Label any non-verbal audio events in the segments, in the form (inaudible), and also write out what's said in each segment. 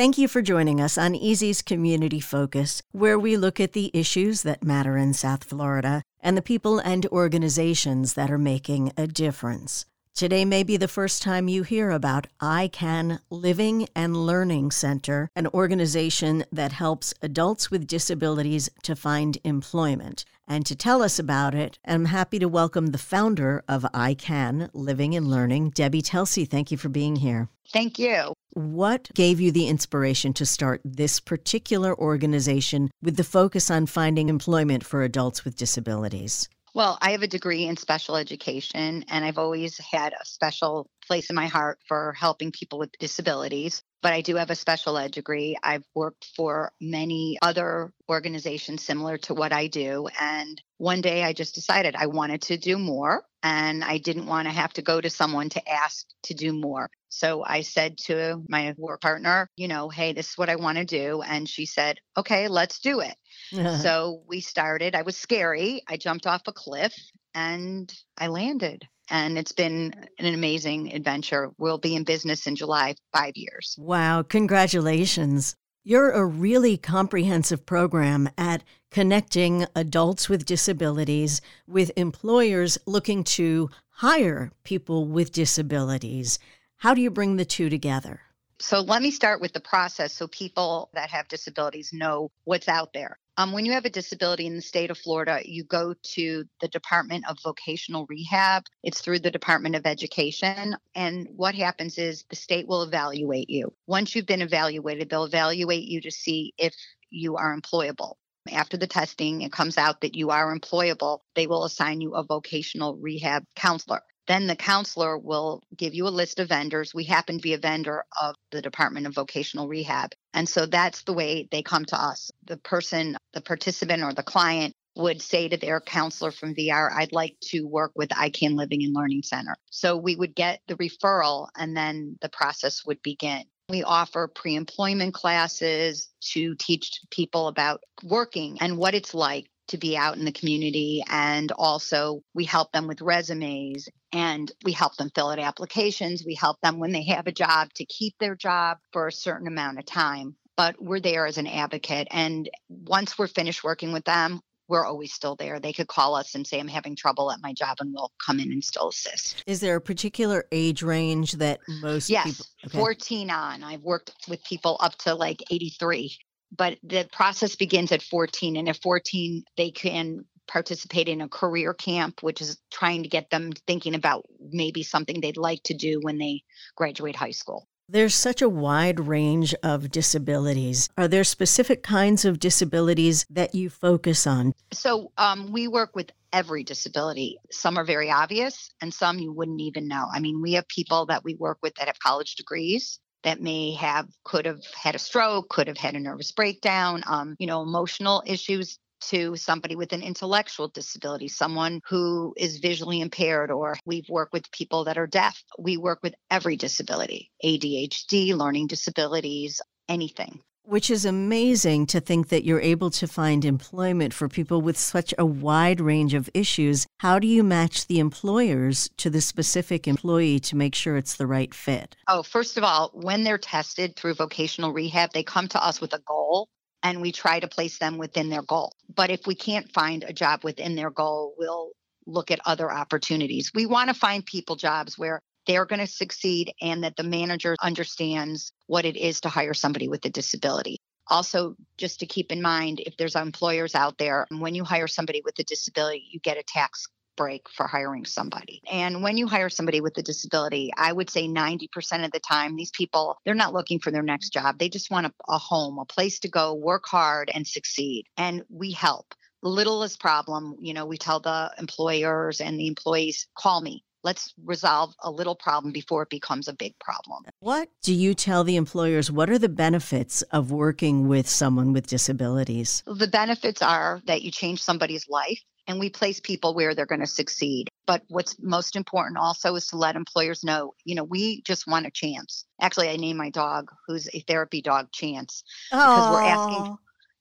Thank you for joining us on Easy's Community Focus, where we look at the issues that matter in South Florida and the people and organizations that are making a difference. Today may be the first time you hear about I Can Living and Learning Center, an organization that helps adults with disabilities to find employment. And to tell us about it, I'm happy to welcome the founder of I Can Living and Learning, Debbie Telsey. Thank you for being here. Thank you. What gave you the inspiration to start this particular organization with the focus on finding employment for adults with disabilities? Well, I have a degree in special education, and I've always had a special place in my heart for helping people with disabilities. But I do have a special ed degree. I've worked for many other organizations similar to what I do. And one day I just decided I wanted to do more and I didn't want to have to go to someone to ask to do more. So I said to my work partner, you know, hey, this is what I want to do. And she said, okay, let's do it. (laughs) so we started. I was scary. I jumped off a cliff and I landed. And it's been an amazing adventure. We'll be in business in July, five years. Wow. Congratulations. You're a really comprehensive program at connecting adults with disabilities with employers looking to hire people with disabilities. How do you bring the two together? So let me start with the process so people that have disabilities know what's out there. Um, when you have a disability in the state of Florida, you go to the Department of Vocational Rehab. It's through the Department of Education. And what happens is the state will evaluate you. Once you've been evaluated, they'll evaluate you to see if you are employable. After the testing, it comes out that you are employable. They will assign you a vocational rehab counselor. Then the counselor will give you a list of vendors. We happen to be a vendor of the Department of Vocational Rehab. And so that's the way they come to us. The person, the participant or the client would say to their counselor from VR, I'd like to work with I Can Living and Learning Center. So we would get the referral and then the process would begin. We offer pre employment classes to teach people about working and what it's like to be out in the community. And also, we help them with resumes and we help them fill out applications. We help them when they have a job to keep their job for a certain amount of time. But we're there as an advocate. And once we're finished working with them, we're always still there. They could call us and say, I'm having trouble at my job, and we'll come in and still assist. Is there a particular age range that most yes, people? Okay. 14 on. I've worked with people up to like 83 but the process begins at 14 and at 14 they can participate in a career camp which is trying to get them thinking about maybe something they'd like to do when they graduate high school there's such a wide range of disabilities. Are there specific kinds of disabilities that you focus on? So, um, we work with every disability. Some are very obvious, and some you wouldn't even know. I mean, we have people that we work with that have college degrees that may have could have had a stroke, could have had a nervous breakdown, um, you know, emotional issues to somebody with an intellectual disability, someone who is visually impaired, or we've worked with people that are deaf. We work with every disability, ADHD, learning disabilities, anything. Which is amazing to think that you're able to find employment for people with such a wide range of issues. How do you match the employers to the specific employee to make sure it's the right fit? Oh, first of all, when they're tested through vocational rehab, they come to us with a goal and we try to place them within their goal. But if we can't find a job within their goal, we'll look at other opportunities. We want to find people jobs where they're going to succeed and that the manager understands what it is to hire somebody with a disability. Also, just to keep in mind, if there's employers out there, when you hire somebody with a disability, you get a tax break for hiring somebody. And when you hire somebody with a disability, I would say 90% of the time, these people, they're not looking for their next job. They just want a, a home, a place to go, work hard, and succeed. And we help. The littlest problem, you know, we tell the employers and the employees, call me let's resolve a little problem before it becomes a big problem. What do you tell the employers? What are the benefits of working with someone with disabilities? The benefits are that you change somebody's life and we place people where they're going to succeed. But what's most important also is to let employers know, you know, we just want a chance. Actually, I named my dog, who's a therapy dog, Chance, because oh. we're asking.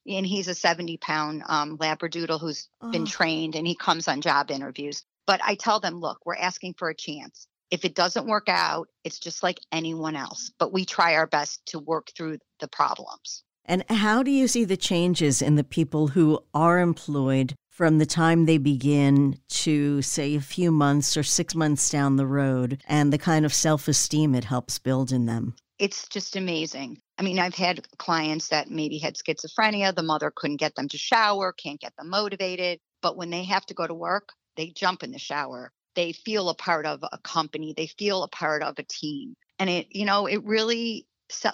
And he's a 70 pound um, Labradoodle who's oh. been trained and he comes on job interviews. But I tell them, look, we're asking for a chance. If it doesn't work out, it's just like anyone else. But we try our best to work through the problems. And how do you see the changes in the people who are employed from the time they begin to, say, a few months or six months down the road and the kind of self esteem it helps build in them? It's just amazing. I mean, I've had clients that maybe had schizophrenia, the mother couldn't get them to shower, can't get them motivated. But when they have to go to work, they jump in the shower. They feel a part of a company, they feel a part of a team. And it, you know, it really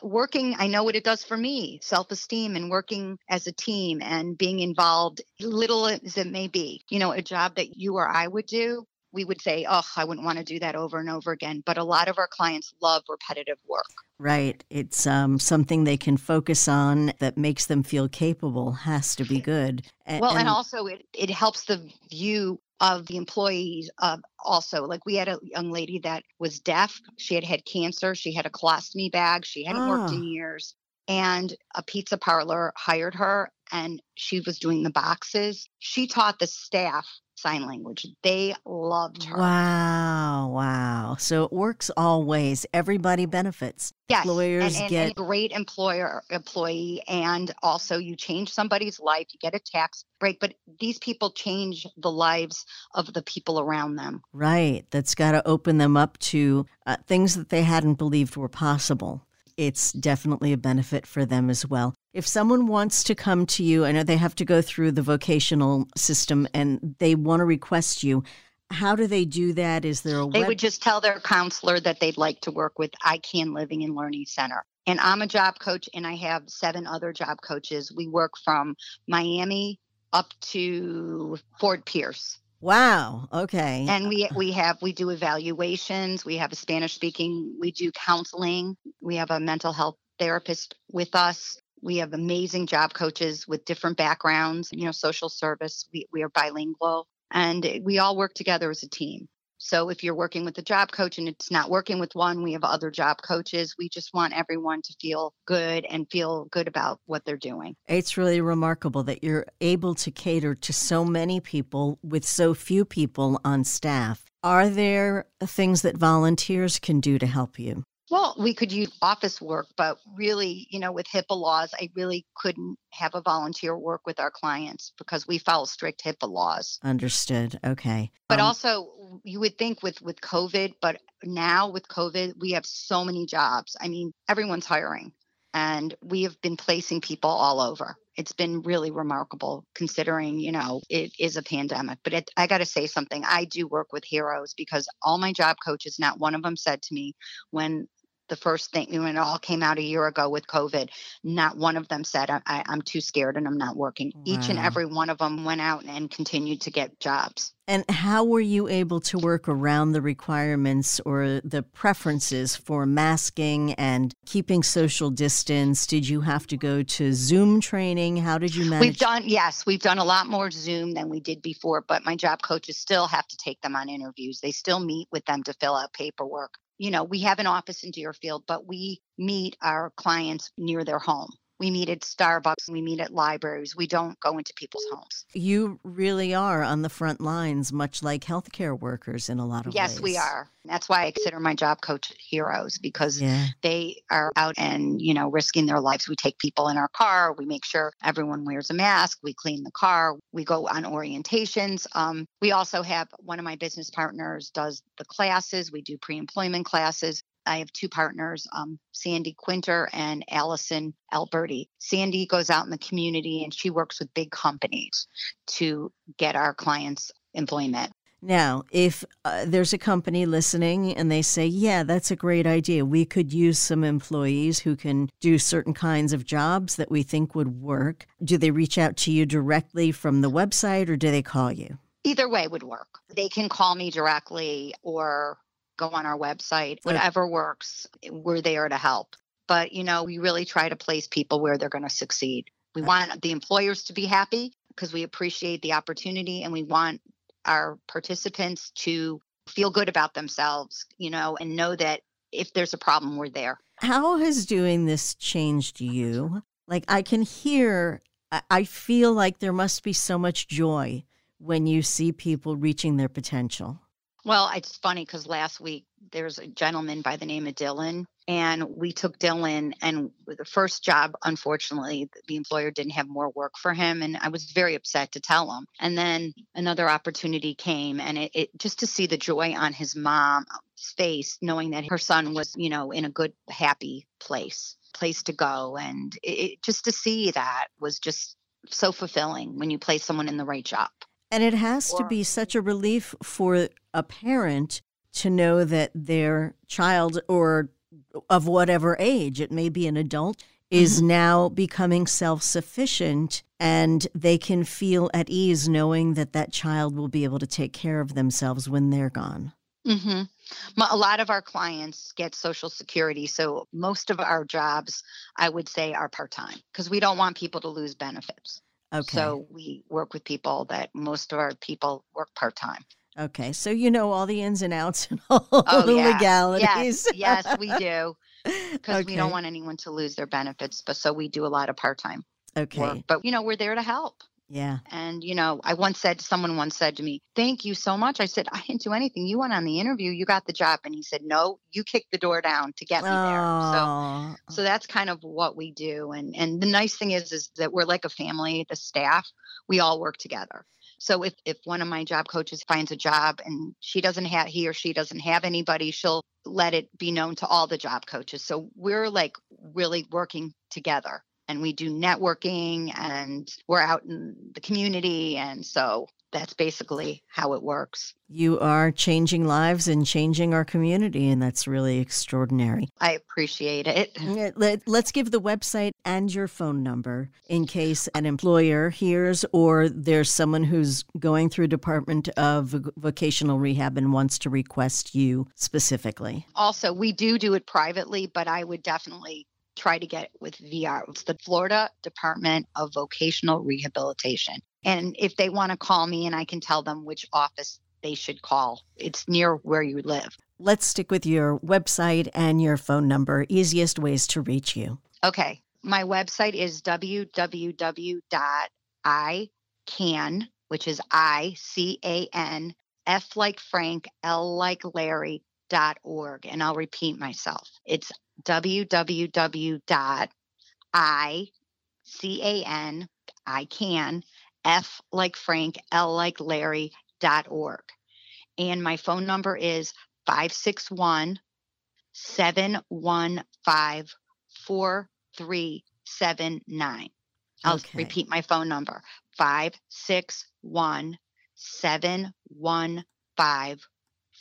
working i know what it does for me self-esteem and working as a team and being involved little as it may be you know a job that you or i would do we would say, oh, I wouldn't want to do that over and over again. But a lot of our clients love repetitive work. Right. It's um, something they can focus on that makes them feel capable, has to be (laughs) good. And, well, and also it, it helps the view of the employees uh, also like we had a young lady that was deaf she had had cancer she had a colostomy bag she hadn't worked in ah. years and a pizza parlor hired her and she was doing the boxes she taught the staff sign language. They loved her. Wow, wow. So it works all ways. Everybody benefits. Yes, employers and, and, get and great employer employee, and also you change somebody's life. You get a tax break, but these people change the lives of the people around them. Right. That's got to open them up to uh, things that they hadn't believed were possible it's definitely a benefit for them as well. If someone wants to come to you, I know they have to go through the vocational system and they want to request you. How do they do that? Is there a They web- would just tell their counselor that they'd like to work with I Can Living and Learning Center. And I'm a job coach and I have seven other job coaches. We work from Miami up to Fort Pierce. Wow. Okay. And we we have we do evaluations. We have a Spanish speaking. We do counseling. We have a mental health therapist with us. We have amazing job coaches with different backgrounds. You know, social service. We we are bilingual, and we all work together as a team. So if you're working with a job coach and it's not working with one, we have other job coaches. We just want everyone to feel good and feel good about what they're doing. It's really remarkable that you're able to cater to so many people with so few people on staff. Are there things that volunteers can do to help you? Well, we could use office work, but really, you know, with HIPAA laws, I really couldn't have a volunteer work with our clients because we follow strict HIPAA laws. Understood. Okay. But um, also, you would think with with COVID, but now with COVID, we have so many jobs. I mean, everyone's hiring, and we have been placing people all over. It's been really remarkable considering, you know, it is a pandemic. But it, I got to say something. I do work with heroes because all my job coaches, not one of them said to me when the first thing when it all came out a year ago with COVID, not one of them said, I, am too scared and I'm not working. Wow. Each and every one of them went out and continued to get jobs. And how were you able to work around the requirements or the preferences for masking and keeping social distance? Did you have to go to Zoom training? How did you manage? We've done, yes, we've done a lot more Zoom than we did before, but my job coaches still have to take them on interviews. They still meet with them to fill out paperwork you know, we have an office in Deerfield, but we meet our clients near their home. We meet at Starbucks, we meet at libraries. We don't go into people's homes. You really are on the front lines, much like healthcare workers in a lot of yes, ways. Yes, we are. That's why I consider my job coach heroes because yeah. they are out and, you know, risking their lives. We take people in our car, we make sure everyone wears a mask, we clean the car, we go on orientations. Um, we also have one of my business partners does the classes, we do pre employment classes. I have two partners, um, Sandy Quinter and Allison Alberti. Sandy goes out in the community and she works with big companies to get our clients employment. Now, if uh, there's a company listening and they say, yeah, that's a great idea, we could use some employees who can do certain kinds of jobs that we think would work, do they reach out to you directly from the website or do they call you? Either way would work. They can call me directly or go on our website, whatever works. Eh, we're there to help. But, you know, we really try to place people where they're going to succeed. We want the employers to be happy because we appreciate the opportunity and we want our participants to feel good about themselves, you know, and know that if there's a problem, we're there. How has doing this changed you? Like, I can hear, I feel like there must be so much joy when you see people reaching their potential. Well, it's funny because last week there's a gentleman by the name of Dylan, and we took Dylan. And the first job, unfortunately, the employer didn't have more work for him, and I was very upset to tell him. And then another opportunity came, and it, it just to see the joy on his mom's face, knowing that her son was, you know, in a good, happy place, place to go, and it, it, just to see that was just so fulfilling when you place someone in the right job. And it has or, to be such a relief for a parent to know that their child or of whatever age, it may be an adult, is mm-hmm. now becoming self sufficient and they can feel at ease knowing that that child will be able to take care of themselves when they're gone. Mm-hmm. A lot of our clients get Social Security. So most of our jobs, I would say, are part time because we don't want people to lose benefits. Okay. So we work with people that most of our people work part time. Okay, so you know all the ins and outs and (laughs) oh, all oh, the yeah. legalities. Yes, yes, we do. (laughs) Because okay. we don't want anyone to lose their benefits, but so we do a lot of part time. Okay. Work. But you know, we're there to help. Yeah. And you know, I once said someone once said to me, "Thank you so much." I said, "I didn't do anything. You went on the interview. You got the job." And he said, "No, you kicked the door down to get me oh. there." So, so that's kind of what we do. And and the nice thing is, is that we're like a family. The staff, we all work together. So if if one of my job coaches finds a job and she doesn't have he or she doesn't have anybody, she'll let it be known to all the job coaches. So we're like really working together and we do networking and we're out in the community and so that's basically how it works. You are changing lives and changing our community, and that's really extraordinary. I appreciate it. (laughs) Let, us give the website and your phone number in case an employer hears or there's someone who's going through Department of Vocational Rehab and wants to request you specifically. Also, we do do it privately, but I would definitely try to get with VR. It's the Florida Department of Vocational Rehabilitation. And if they want to call me and I can tell them which office they should call, it's near where you live. Let's stick with your website and your phone number, easiest ways to reach you. Okay. My website is www.ican, which is I C A N, F like Frank, L like Larry, dot org. And I'll repeat myself. It's www.ican, I can, F like Frank, L like Larry dot org. And my phone number is 561 715 4379. I'll okay. repeat my phone number 561 715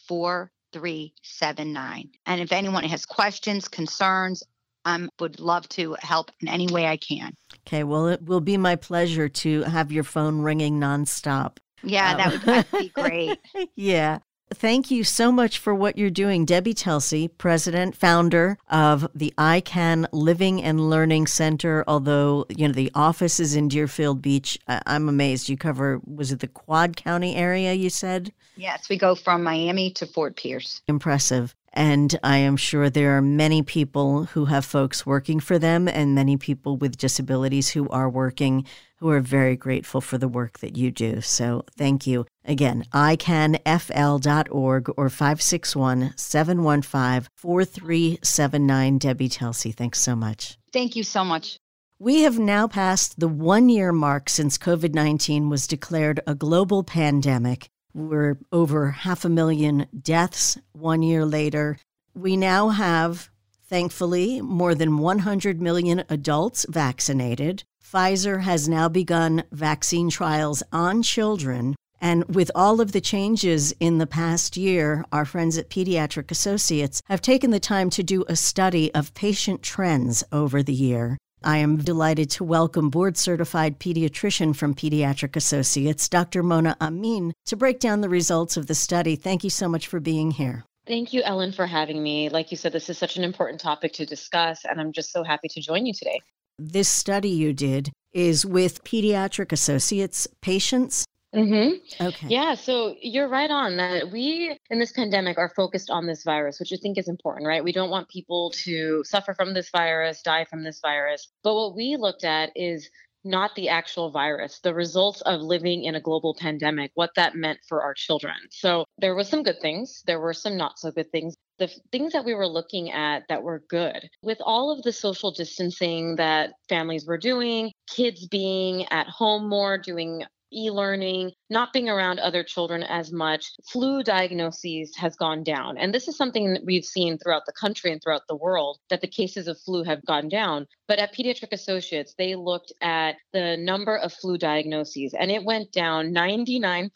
4379. And if anyone has questions, concerns, I would love to help in any way I can. Okay, well, it will be my pleasure to have your phone ringing nonstop. Yeah, um, that would that'd be (laughs) great. yeah. Thank you so much for what you're doing. Debbie Telsey, president, founder of the I Can Living and Learning Center. Although, you know, the office is in Deerfield Beach. I'm amazed. You cover, was it the Quad County area, you said? Yes, we go from Miami to Fort Pierce. Impressive. And I am sure there are many people who have folks working for them and many people with disabilities who are working who are very grateful for the work that you do. So thank you. Again, icanfl.org or 561 715 4379. Debbie Telsey, thanks so much. Thank you so much. We have now passed the one year mark since COVID 19 was declared a global pandemic. We're over half a million deaths one year later. We now have, thankfully, more than 100 million adults vaccinated. Pfizer has now begun vaccine trials on children. And with all of the changes in the past year, our friends at Pediatric Associates have taken the time to do a study of patient trends over the year. I am delighted to welcome board certified pediatrician from Pediatric Associates, Dr. Mona Amin, to break down the results of the study. Thank you so much for being here. Thank you, Ellen, for having me. Like you said, this is such an important topic to discuss, and I'm just so happy to join you today. This study you did is with Pediatric Associates patients Mm-hmm. Okay. Yeah, so you're right on that we in this pandemic are focused on this virus, which I think is important, right? We don't want people to suffer from this virus, die from this virus. But what we looked at is not the actual virus, the results of living in a global pandemic, what that meant for our children. So there was some good things, there were some not so good things. The things that we were looking at that were good, with all of the social distancing that families were doing, kids being at home more, doing e learning, not being around other children as much, flu diagnoses has gone down. And this is something that we've seen throughout the country and throughout the world that the cases of flu have gone down. But at Pediatric Associates, they looked at the number of flu diagnoses and it went down 99%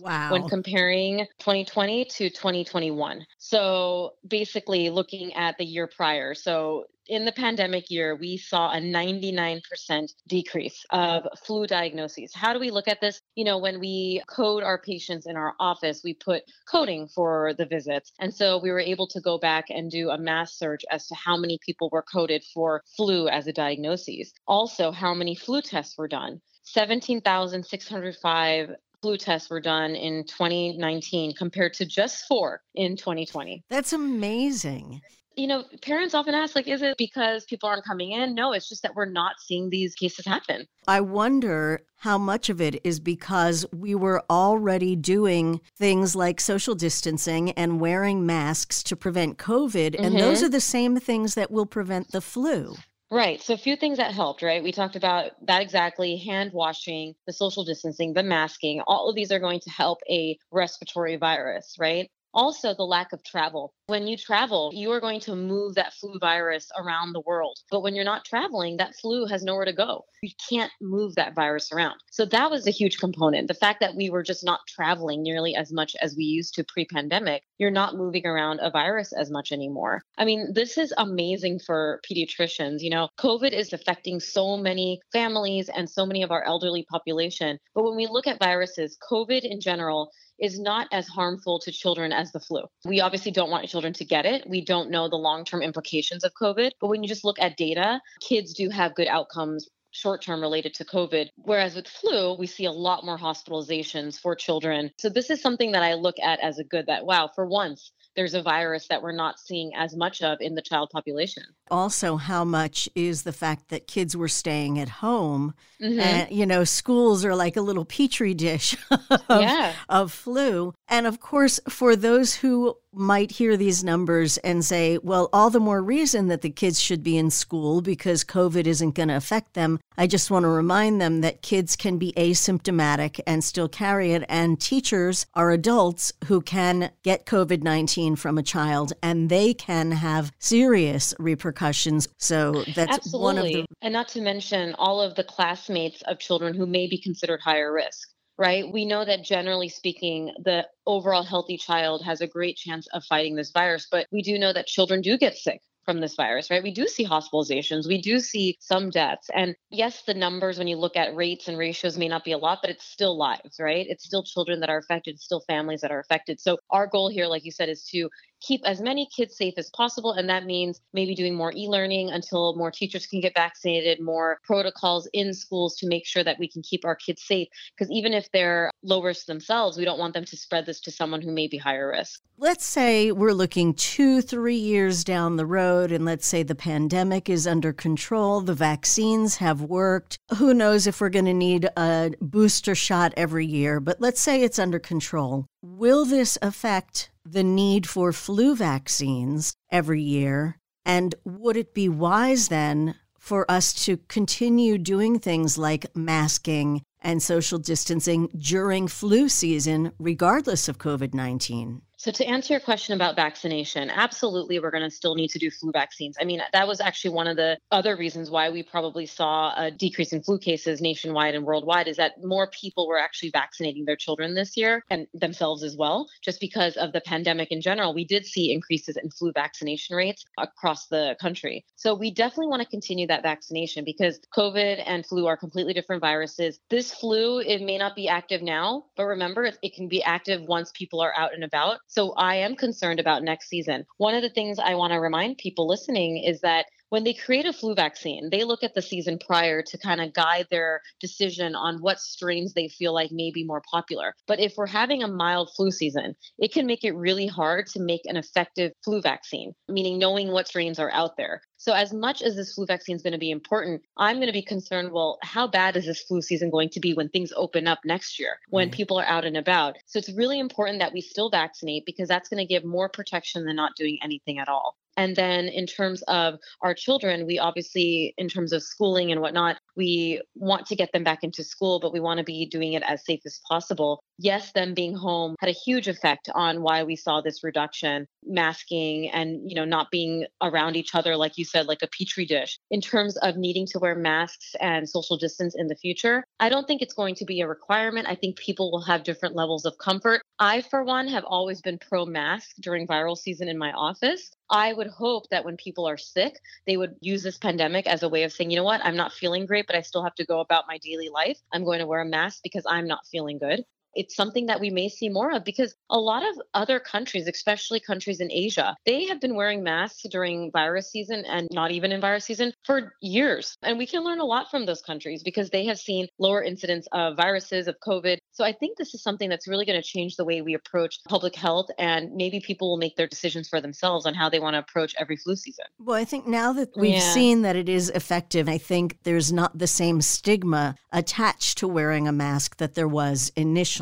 wow. when comparing 2020 to 2021. So basically looking at the year prior. So in the pandemic year, we saw a 99% decrease of flu diagnoses. How do we look at this? You know, when we code our patients in our office, we put coding for the visits. And so we were able to go back and do a mass search as to how many people were coded for flu as a diagnosis. Also, how many flu tests were done. 17,605 flu tests were done in 2019 compared to just four in 2020. That's amazing you know, parents often ask, like, is it because people aren't coming in? No, it's just that we're not seeing these cases happen. I wonder how much of it is because we were already doing things like social distancing and wearing masks to prevent COVID. Mm-hmm. And those mm-hmm. are the same things that will prevent the flu. Right. So a few things that helped, right? We talked about that exactly hand washing, the social distancing, the masking. All of these are going to help a respiratory virus, right? Also, the lack of travel. When you travel, you are going to move that flu virus around the world. But when you're not traveling, that flu has nowhere to go. You can't move that virus around. So that was a huge component. The fact that we were just not traveling nearly as much as we used to pre pandemic, you're not moving around a virus as much anymore. I mean, this is amazing for pediatricians. You know, COVID is affecting so many families and so many of our elderly population. But when we look at viruses, COVID in general, is not as harmful to children as the flu. We obviously don't want children to get it. We don't know the long term implications of COVID. But when you just look at data, kids do have good outcomes short term related to COVID. Whereas with flu, we see a lot more hospitalizations for children. So this is something that I look at as a good that, wow, for once, there's a virus that we're not seeing as much of in the child population. Also, how much is the fact that kids were staying at home? Mm-hmm. And, you know, schools are like a little petri dish (laughs) of, yeah. of flu. And of course, for those who might hear these numbers and say, well, all the more reason that the kids should be in school because COVID isn't going to affect them. I just want to remind them that kids can be asymptomatic and still carry it, and teachers are adults who can get COVID 19 from a child and they can have serious repercussions. So that's Absolutely. one of the. And not to mention all of the classmates of children who may be considered higher risk right? We know that generally speaking, the overall healthy child has a great chance of fighting this virus, but we do know that children do get sick from this virus, right? We do see hospitalizations, we do see some deaths. And yes, the numbers, when you look at rates and ratios, may not be a lot, but it's still lives, right? It's still children that are affected, still families that are affected. So, our goal here, like you said, is to keep as many kids safe as possible. And that means maybe doing more e learning until more teachers can get vaccinated, more protocols in schools to make sure that we can keep our kids safe. Because even if they're low risk themselves, we don't want them to spread this to someone who may be higher risk. Let's say we're looking two, three years down the road, and let's say the pandemic is under control, the vaccines have worked. Who knows if we're going to need a booster shot every year, but let's say it's under control. Will this affect the need for flu vaccines every year? And would it be wise then for us to continue doing things like masking and social distancing during flu season, regardless of COVID 19? So, to answer your question about vaccination, absolutely, we're going to still need to do flu vaccines. I mean, that was actually one of the other reasons why we probably saw a decrease in flu cases nationwide and worldwide is that more people were actually vaccinating their children this year and themselves as well. Just because of the pandemic in general, we did see increases in flu vaccination rates across the country. So, we definitely want to continue that vaccination because COVID and flu are completely different viruses. This flu, it may not be active now, but remember, it can be active once people are out and about. So I am concerned about next season. One of the things I want to remind people listening is that when they create a flu vaccine, they look at the season prior to kind of guide their decision on what strains they feel like may be more popular. But if we're having a mild flu season, it can make it really hard to make an effective flu vaccine, meaning knowing what strains are out there. So, as much as this flu vaccine is going to be important, I'm going to be concerned well, how bad is this flu season going to be when things open up next year, when mm people are out and about? So, it's really important that we still vaccinate because that's going to give more protection than not doing anything at all. And then in terms of our children, we obviously, in terms of schooling and whatnot, we want to get them back into school, but we want to be doing it as safe as possible. Yes, them being home had a huge effect on why we saw this reduction, masking and, you know, not being around each other, like you said, like a petri dish. In terms of needing to wear masks and social distance in the future, I don't think it's going to be a requirement. I think people will have different levels of comfort. I, for one, have always been pro mask during viral season in my office. I would hope that when people are sick, they would use this pandemic as a way of saying, you know what, I'm not feeling great, but I still have to go about my daily life. I'm going to wear a mask because I'm not feeling good it's something that we may see more of because a lot of other countries, especially countries in Asia, they have been wearing masks during virus season and not even in virus season for years. And we can learn a lot from those countries because they have seen lower incidence of viruses, of COVID. So I think this is something that's really going to change the way we approach public health and maybe people will make their decisions for themselves on how they want to approach every flu season. Well, I think now that we've yeah. seen that it is effective, I think there's not the same stigma attached to wearing a mask that there was initially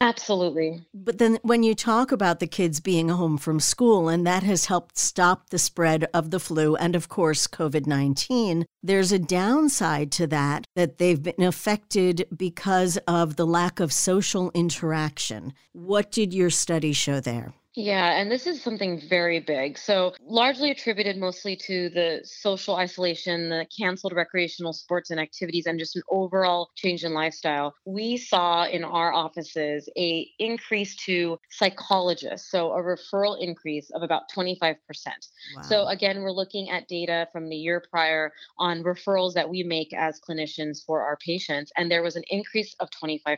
Absolutely. But then when you talk about the kids being home from school, and that has helped stop the spread of the flu and, of course, COVID 19, there's a downside to that, that they've been affected because of the lack of social interaction. What did your study show there? Yeah, and this is something very big. So, largely attributed mostly to the social isolation, the canceled recreational sports and activities, and just an overall change in lifestyle. We saw in our offices a increase to psychologists, so a referral increase of about 25%. Wow. So, again, we're looking at data from the year prior on referrals that we make as clinicians for our patients, and there was an increase of 25%.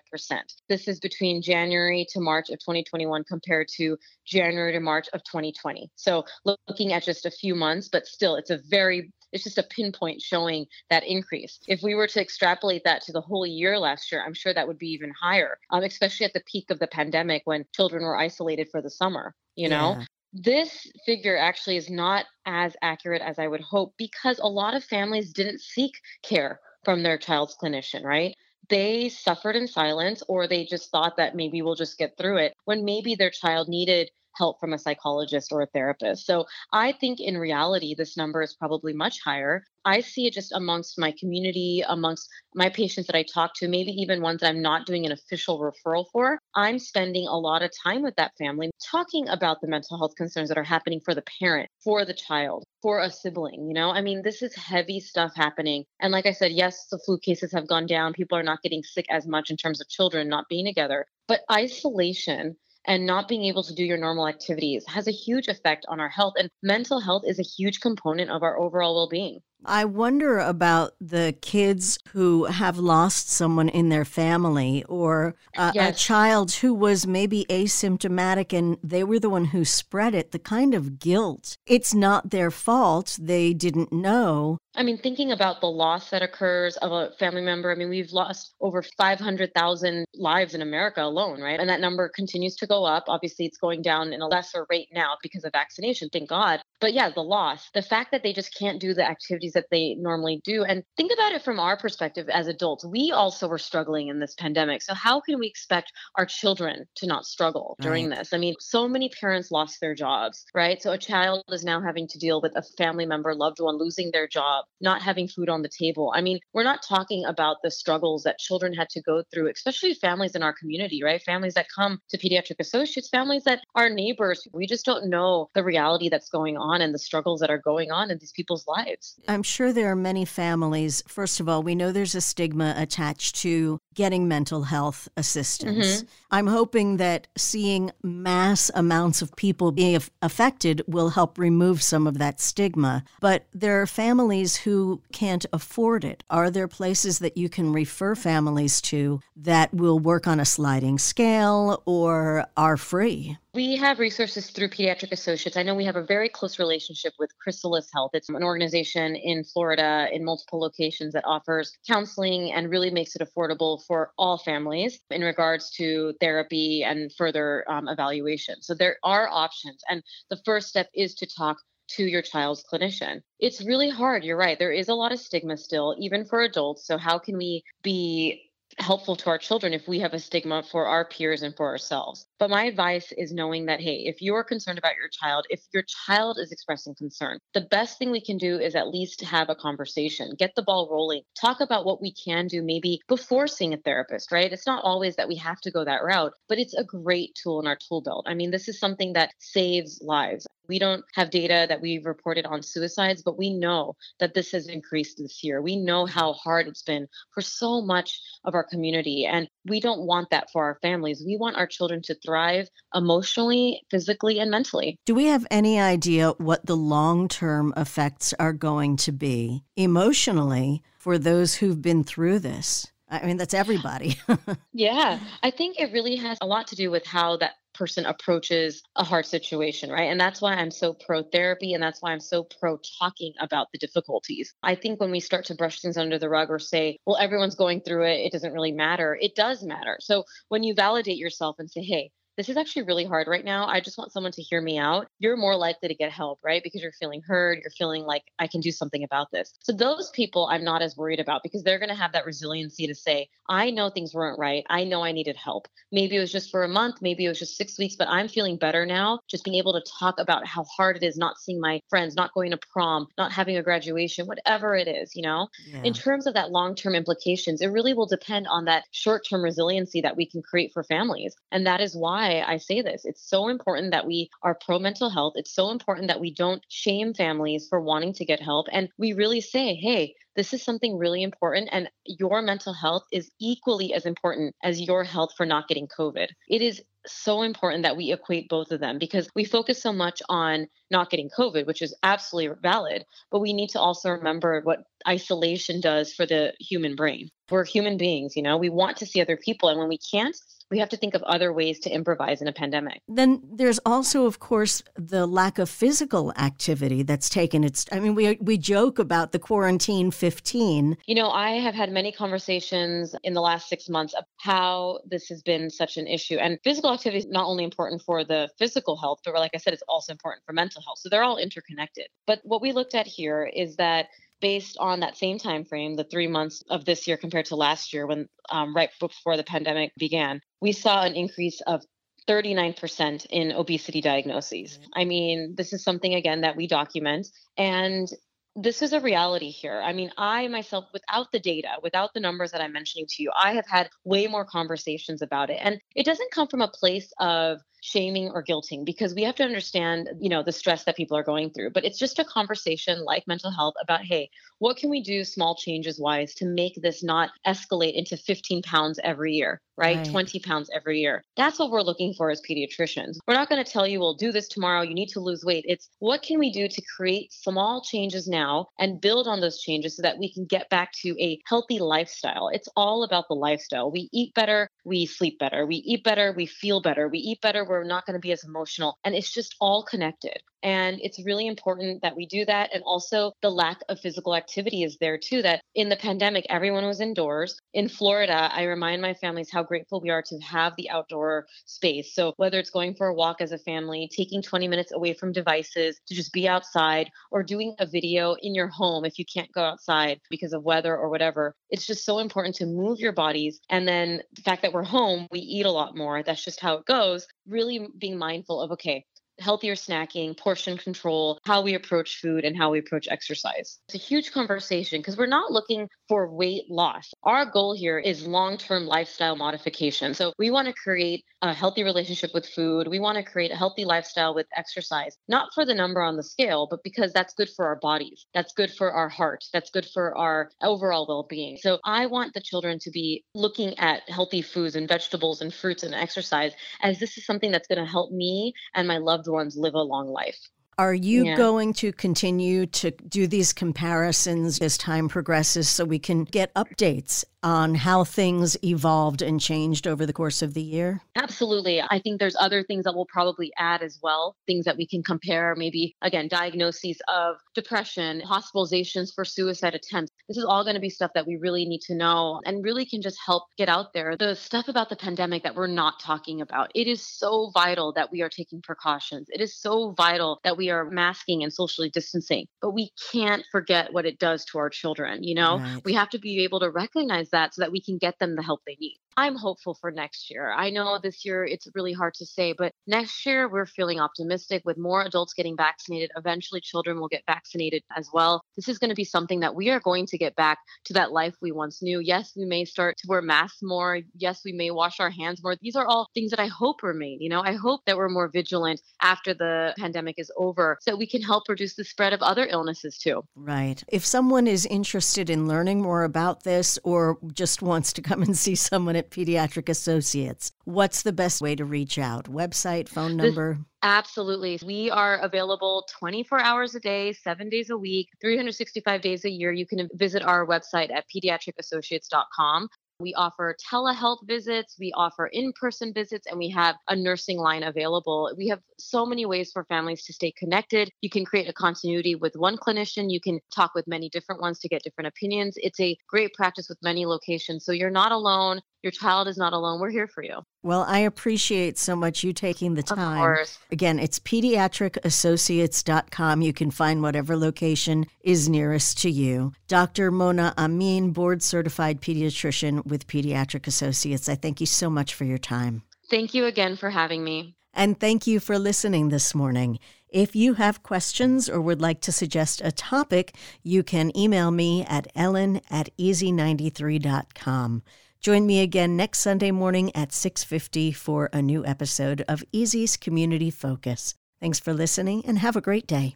This is between January to March of 2021 compared to January to March of 2020. So looking at just a few months, but still, it's a very it's just a pinpoint showing that increase. If we were to extrapolate that to the whole year last year, I'm sure that would be even higher, um, especially at the peak of the pandemic when children were isolated for the summer. You know, yeah. this figure actually is not as accurate as I would hope because a lot of families didn't seek care from their child's clinician, right? They suffered in silence or they just thought that maybe we'll just get through it when maybe their child needed help from a psychologist or a therapist. So I think in reality, this number is probably much higher. I see it just amongst my community, amongst my patients that I talk to, maybe even ones that I'm not doing an official referral for. I'm spending a lot of time with that family talking about the mental health concerns that are happening for the parent, for the child, for a sibling. You know, I mean, this is heavy stuff happening. And like I said, yes, the flu cases have gone down. People are not getting sick as much in terms of children not being together. But isolation and not being able to do your normal activities has a huge effect on our health. And mental health is a huge component of our overall well being. I wonder about the kids who have lost someone in their family or a, yes. a, child who was maybe asymptomatic and they were the one who spread it. The kind of guilt. It's not their fault. They didn't know. I mean, thinking about the loss that occurs of a family member, I mean, we've lost over 500,000 lives in America alone, right? And that number continues to go up. Obviously, it's going down in a lesser rate now because of vaccination, thank God. But yeah, the loss, the fact that they just can't do the activities that they normally do. And think about it from our perspective as adults. We also were struggling in this pandemic. So how can we expect our children to not struggle during right. this? I mean, so many parents lost their jobs, right? So a child is now having to deal with a family member, loved one losing their job, not having food on the table. I mean, we're not talking about the struggles that children had to go through, especially families in our community, right? Families that come to pediatric associates, families that are neighbors. We just don't know the reality that's going on and the struggles that are going on in these people's lives. I'm sure there are many families. First of all, we know there's a stigma attached to getting mental health assistance. Mm-hmm. I'm hoping that seeing mass amounts of people being affected will help remove some of that stigma. But there are families who can't afford it. Are there places that you can refer families to that will work on a sliding scale or are free? We have resources through Pediatric Associates. I know we have a very close relationship with Chrysalis Health. It's an organization in Florida in multiple locations that offers counseling and really makes it affordable for all families in regards to therapy and further um, evaluation. So there are options. And the first step is to talk to your child's clinician. It's really hard. You're right. There is a lot of stigma still, even for adults. So, how can we be helpful to our children if we have a stigma for our peers and for ourselves. But my advice is knowing that, hey, if you are concerned about your child, if your child is expressing concern, the best thing we can do is at least have a conversation, get the ball rolling, talk about what we can do maybe before seeing a therapist, right? It's not always that we have to go that route, but it's a great tool in our tool belt. I mean, this is something that saves lives. We don't have data that we've reported on suicides, but we know that this has increased this year. We know how hard it's been for so much of our community. And we don't want that for our families. We want our children to thrive emotionally, physically, and mentally. Do we have any idea what the long term effects are going to be emotionally for those who've been through this? I mean, that's everybody. (laughs) yeah, I think it really has a lot to do with how that person approaches a hard situation, right? And that's why I'm so pro therapy and that's why I'm so pro talking about the difficulties. I think when we start to brush things under the rug or say, well, everyone's going through it, it doesn't really matter, it does matter. So when you validate yourself and say, hey, this is actually really hard right now. I just want someone to hear me out. You're more likely to get help, right? Because you're feeling heard, you're feeling like I can do something about this. So those people I'm not as worried about because they're going to have that resiliency to say, I know things weren't right. I know I needed help. Maybe it was just for a month, maybe it was just 6 weeks, but I'm feeling better now. Just being able to talk about how hard it is not seeing my friends, not going to prom, not having a graduation, whatever it is, you know. Yeah. In terms of that long-term implications, it really will depend on that short-term resiliency that we can create for families. And that is why why I say this. It's so important that we are pro mental health. It's so important that we don't shame families for wanting to get help. And we really say, hey, this is something really important. And your mental health is equally as important as your health for not getting COVID. It is so important that we equate both of them because we focus so much on not getting COVID, which is absolutely valid. But we need to also remember what isolation does for the human brain. We're human beings, you know, we want to see other people. And when we can't, we have to think of other ways to improvise in a pandemic. Then there's also, of course, the lack of physical activity that's taken its. I mean, we we joke about the quarantine 15. You know, I have had many conversations in the last six months of how this has been such an issue, and physical activity is not only important for the physical health, but like I said, it's also important for mental health. So they're all interconnected. But what we looked at here is that based on that same time frame, the three months of this year compared to last year, when um, right before the pandemic began, we saw an increase of 39% in obesity diagnoses. Mm-hmm. I mean, this is something again that we document, and this is a reality here. I mean, I myself, without the data, without the numbers that I'm mentioning to you, I have had way more conversations about it. And it doesn't come from a place of shaming or guilting because we have to understand, you know, the stress that people are going through. But it's just a conversation like mental health about, hey, what can we do small changes wise to make this not escalate into 15 pounds every year, right? right. 20 pounds every year. That's what we're looking for as pediatricians. We're not going to tell you, we'll do this tomorrow. You need to lose weight. It's what can we do to create small changes now and build on those changes so that we can get back to a healthy lifestyle. It's all about the lifestyle. We eat better, we sleep better. We eat better, we feel better. We eat better, we're not going to be as emotional. And it's just all connected. And it's really important that we do that. And also, the lack of physical activity is there too. That in the pandemic, everyone was indoors. In Florida, I remind my families how grateful we are to have the outdoor space. So, whether it's going for a walk as a family, taking 20 minutes away from devices to just be outside, or doing a video in your home if you can't go outside because of weather or whatever, it's just so important to move your bodies. And then the fact that we're home, we eat a lot more. That's just how it goes. Really being mindful of, okay, healthier snacking, portion control, how we approach food, and how we approach exercise. It's a huge conversation because we're not looking for weight loss. Our goal here is long term lifestyle modification. So we want to create a healthy relationship with food. We want to create a healthy lifestyle with exercise, not for the number on the scale, but because that's good for our bodies. That's good for our heart. That's good for our overall well being. So I want the children to be looking at healthy foods and vegetables and fruits and exercise as this is something that's going to help me and my loved ones live a long life. Are you yeah. going to continue to do these comparisons as time progresses so we can get updates on how things evolved and changed over the course of the year? Absolutely. I think there's other things that we'll probably add as well, things that we can compare, maybe again, diagnoses of depression, hospitalizations for suicide attempts. This is all going to be stuff that we really need to know and really can just help get out there. The stuff about the pandemic that we're not talking about, it is so vital that we are taking precautions. It is so vital that we are masking and socially distancing, but we can't forget what it does to our children. You know, right. we have to be able to recognize that so that we can get them the help they need. I'm hopeful for next year. I know this year it's really hard to say, but next year we're feeling optimistic with more adults getting vaccinated. Eventually, children will get vaccinated as well. This is going to be something that we are going to get back to that life we once knew. Yes, we may start to wear masks more. Yes, we may wash our hands more. These are all things that I hope remain. You know, I hope that we're more vigilant after the pandemic is over so we can help reduce the spread of other illnesses too. Right. If someone is interested in learning more about this or just wants to come and see someone at Pediatric Associates. What's the best way to reach out? Website, phone number? This, absolutely. We are available 24 hours a day, seven days a week, 365 days a year. You can visit our website at pediatricassociates.com. We offer telehealth visits, we offer in person visits, and we have a nursing line available. We have so many ways for families to stay connected. You can create a continuity with one clinician, you can talk with many different ones to get different opinions. It's a great practice with many locations. So you're not alone. Your child is not alone. We're here for you. Well, I appreciate so much you taking the time. Of course. Again, it's pediatricassociates.com. You can find whatever location is nearest to you. Dr. Mona Amin, board certified pediatrician with Pediatric Associates. I thank you so much for your time. Thank you again for having me. And thank you for listening this morning. If you have questions or would like to suggest a topic, you can email me at ellen at easy93.com. Join me again next Sunday morning at 6:50 for a new episode of Easy's Community Focus. Thanks for listening and have a great day.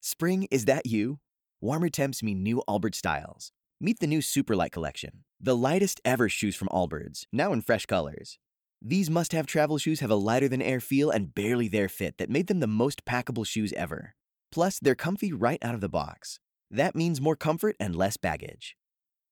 Spring is that you? Warmer temps mean new Allbirds styles. Meet the new Superlight collection, the lightest ever shoes from Allbirds, now in fresh colors. These must-have travel shoes have a lighter than air feel and barely there fit that made them the most packable shoes ever. Plus, they're comfy right out of the box. That means more comfort and less baggage.